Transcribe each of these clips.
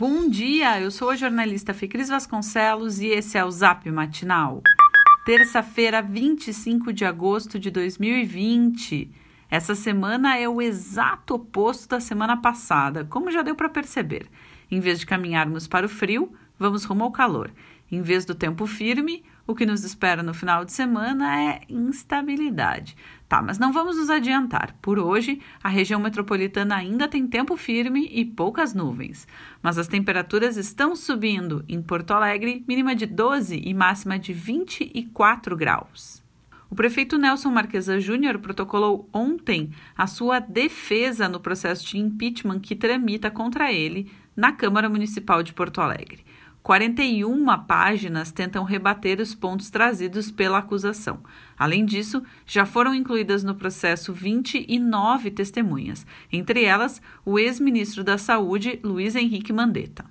Bom dia, eu sou a jornalista Fecris Vasconcelos e esse é o Zap Matinal. Terça-feira, 25 de agosto de 2020. Essa semana é o exato oposto da semana passada, como já deu para perceber. Em vez de caminharmos para o frio, vamos rumo ao calor. Em vez do tempo firme, o que nos espera no final de semana é instabilidade. Tá, mas não vamos nos adiantar. Por hoje, a região metropolitana ainda tem tempo firme e poucas nuvens. Mas as temperaturas estão subindo. Em Porto Alegre, mínima de 12 e máxima de 24 graus. O prefeito Nelson Marquesa Júnior protocolou ontem a sua defesa no processo de impeachment que tramita contra ele na Câmara Municipal de Porto Alegre. 41 páginas tentam rebater os pontos trazidos pela acusação. Além disso, já foram incluídas no processo 29 testemunhas, entre elas o ex-ministro da Saúde, Luiz Henrique Mandetta.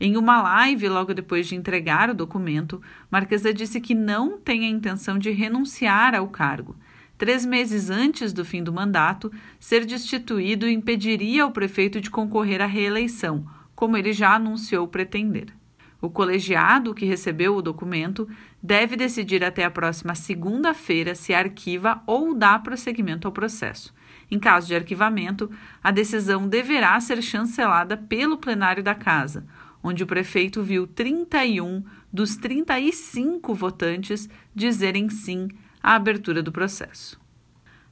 Em uma live, logo depois de entregar o documento, Marquesa disse que não tem a intenção de renunciar ao cargo. Três meses antes do fim do mandato, ser destituído impediria o prefeito de concorrer à reeleição, como ele já anunciou pretender. O colegiado que recebeu o documento deve decidir até a próxima segunda-feira se arquiva ou dá prosseguimento ao processo. Em caso de arquivamento, a decisão deverá ser chancelada pelo plenário da Casa, onde o prefeito viu 31 dos 35 votantes dizerem sim à abertura do processo.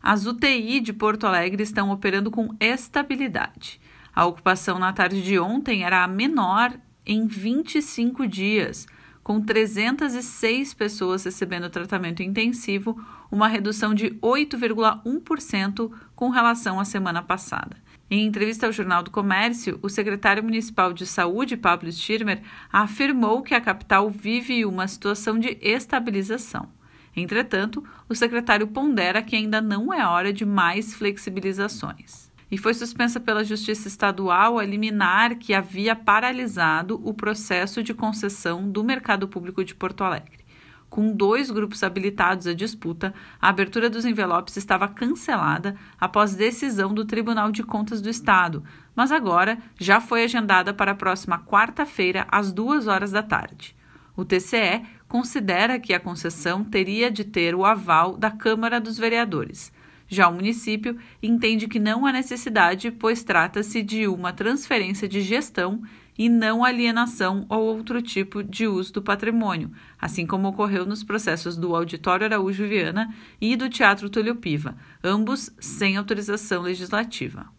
As UTI de Porto Alegre estão operando com estabilidade. A ocupação na tarde de ontem era a menor em 25 dias, com 306 pessoas recebendo tratamento intensivo, uma redução de 8,1% com relação à semana passada. Em entrevista ao Jornal do Comércio, o secretário municipal de saúde, Pablo Stirmer, afirmou que a capital vive uma situação de estabilização. Entretanto, o secretário pondera que ainda não é hora de mais flexibilizações e foi suspensa pela Justiça Estadual a liminar que havia paralisado o processo de concessão do mercado público de Porto Alegre. Com dois grupos habilitados à disputa, a abertura dos envelopes estava cancelada após decisão do Tribunal de Contas do Estado, mas agora já foi agendada para a próxima quarta-feira, às duas horas da tarde. O TCE considera que a concessão teria de ter o aval da Câmara dos Vereadores. Já o município entende que não há necessidade, pois trata-se de uma transferência de gestão e não alienação ou outro tipo de uso do patrimônio, assim como ocorreu nos processos do Auditório Araújo Viana e do Teatro Túlio Piva, ambos sem autorização legislativa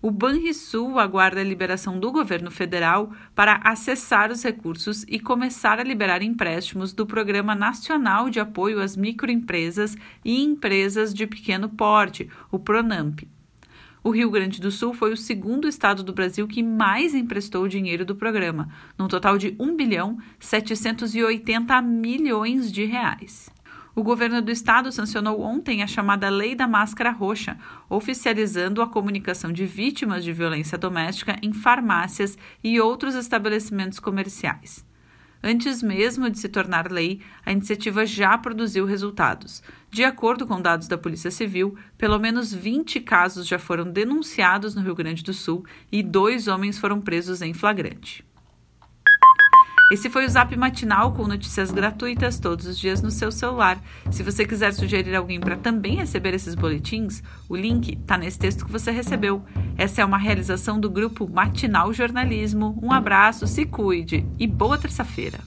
o Banrisul aguarda a liberação do governo federal para acessar os recursos e começar a liberar empréstimos do Programa Nacional de Apoio às Microempresas e Empresas de Pequeno Porte, o PRONAMP. O Rio Grande do Sul foi o segundo estado do Brasil que mais emprestou dinheiro do programa, num total de 1 bilhão 780 milhões de reais. O governo do estado sancionou ontem a chamada Lei da Máscara Roxa, oficializando a comunicação de vítimas de violência doméstica em farmácias e outros estabelecimentos comerciais. Antes mesmo de se tornar lei, a iniciativa já produziu resultados. De acordo com dados da Polícia Civil, pelo menos 20 casos já foram denunciados no Rio Grande do Sul e dois homens foram presos em flagrante. Esse foi o Zap Matinal com notícias gratuitas todos os dias no seu celular. Se você quiser sugerir alguém para também receber esses boletins, o link está nesse texto que você recebeu. Essa é uma realização do grupo Matinal Jornalismo. Um abraço, se cuide e boa terça-feira.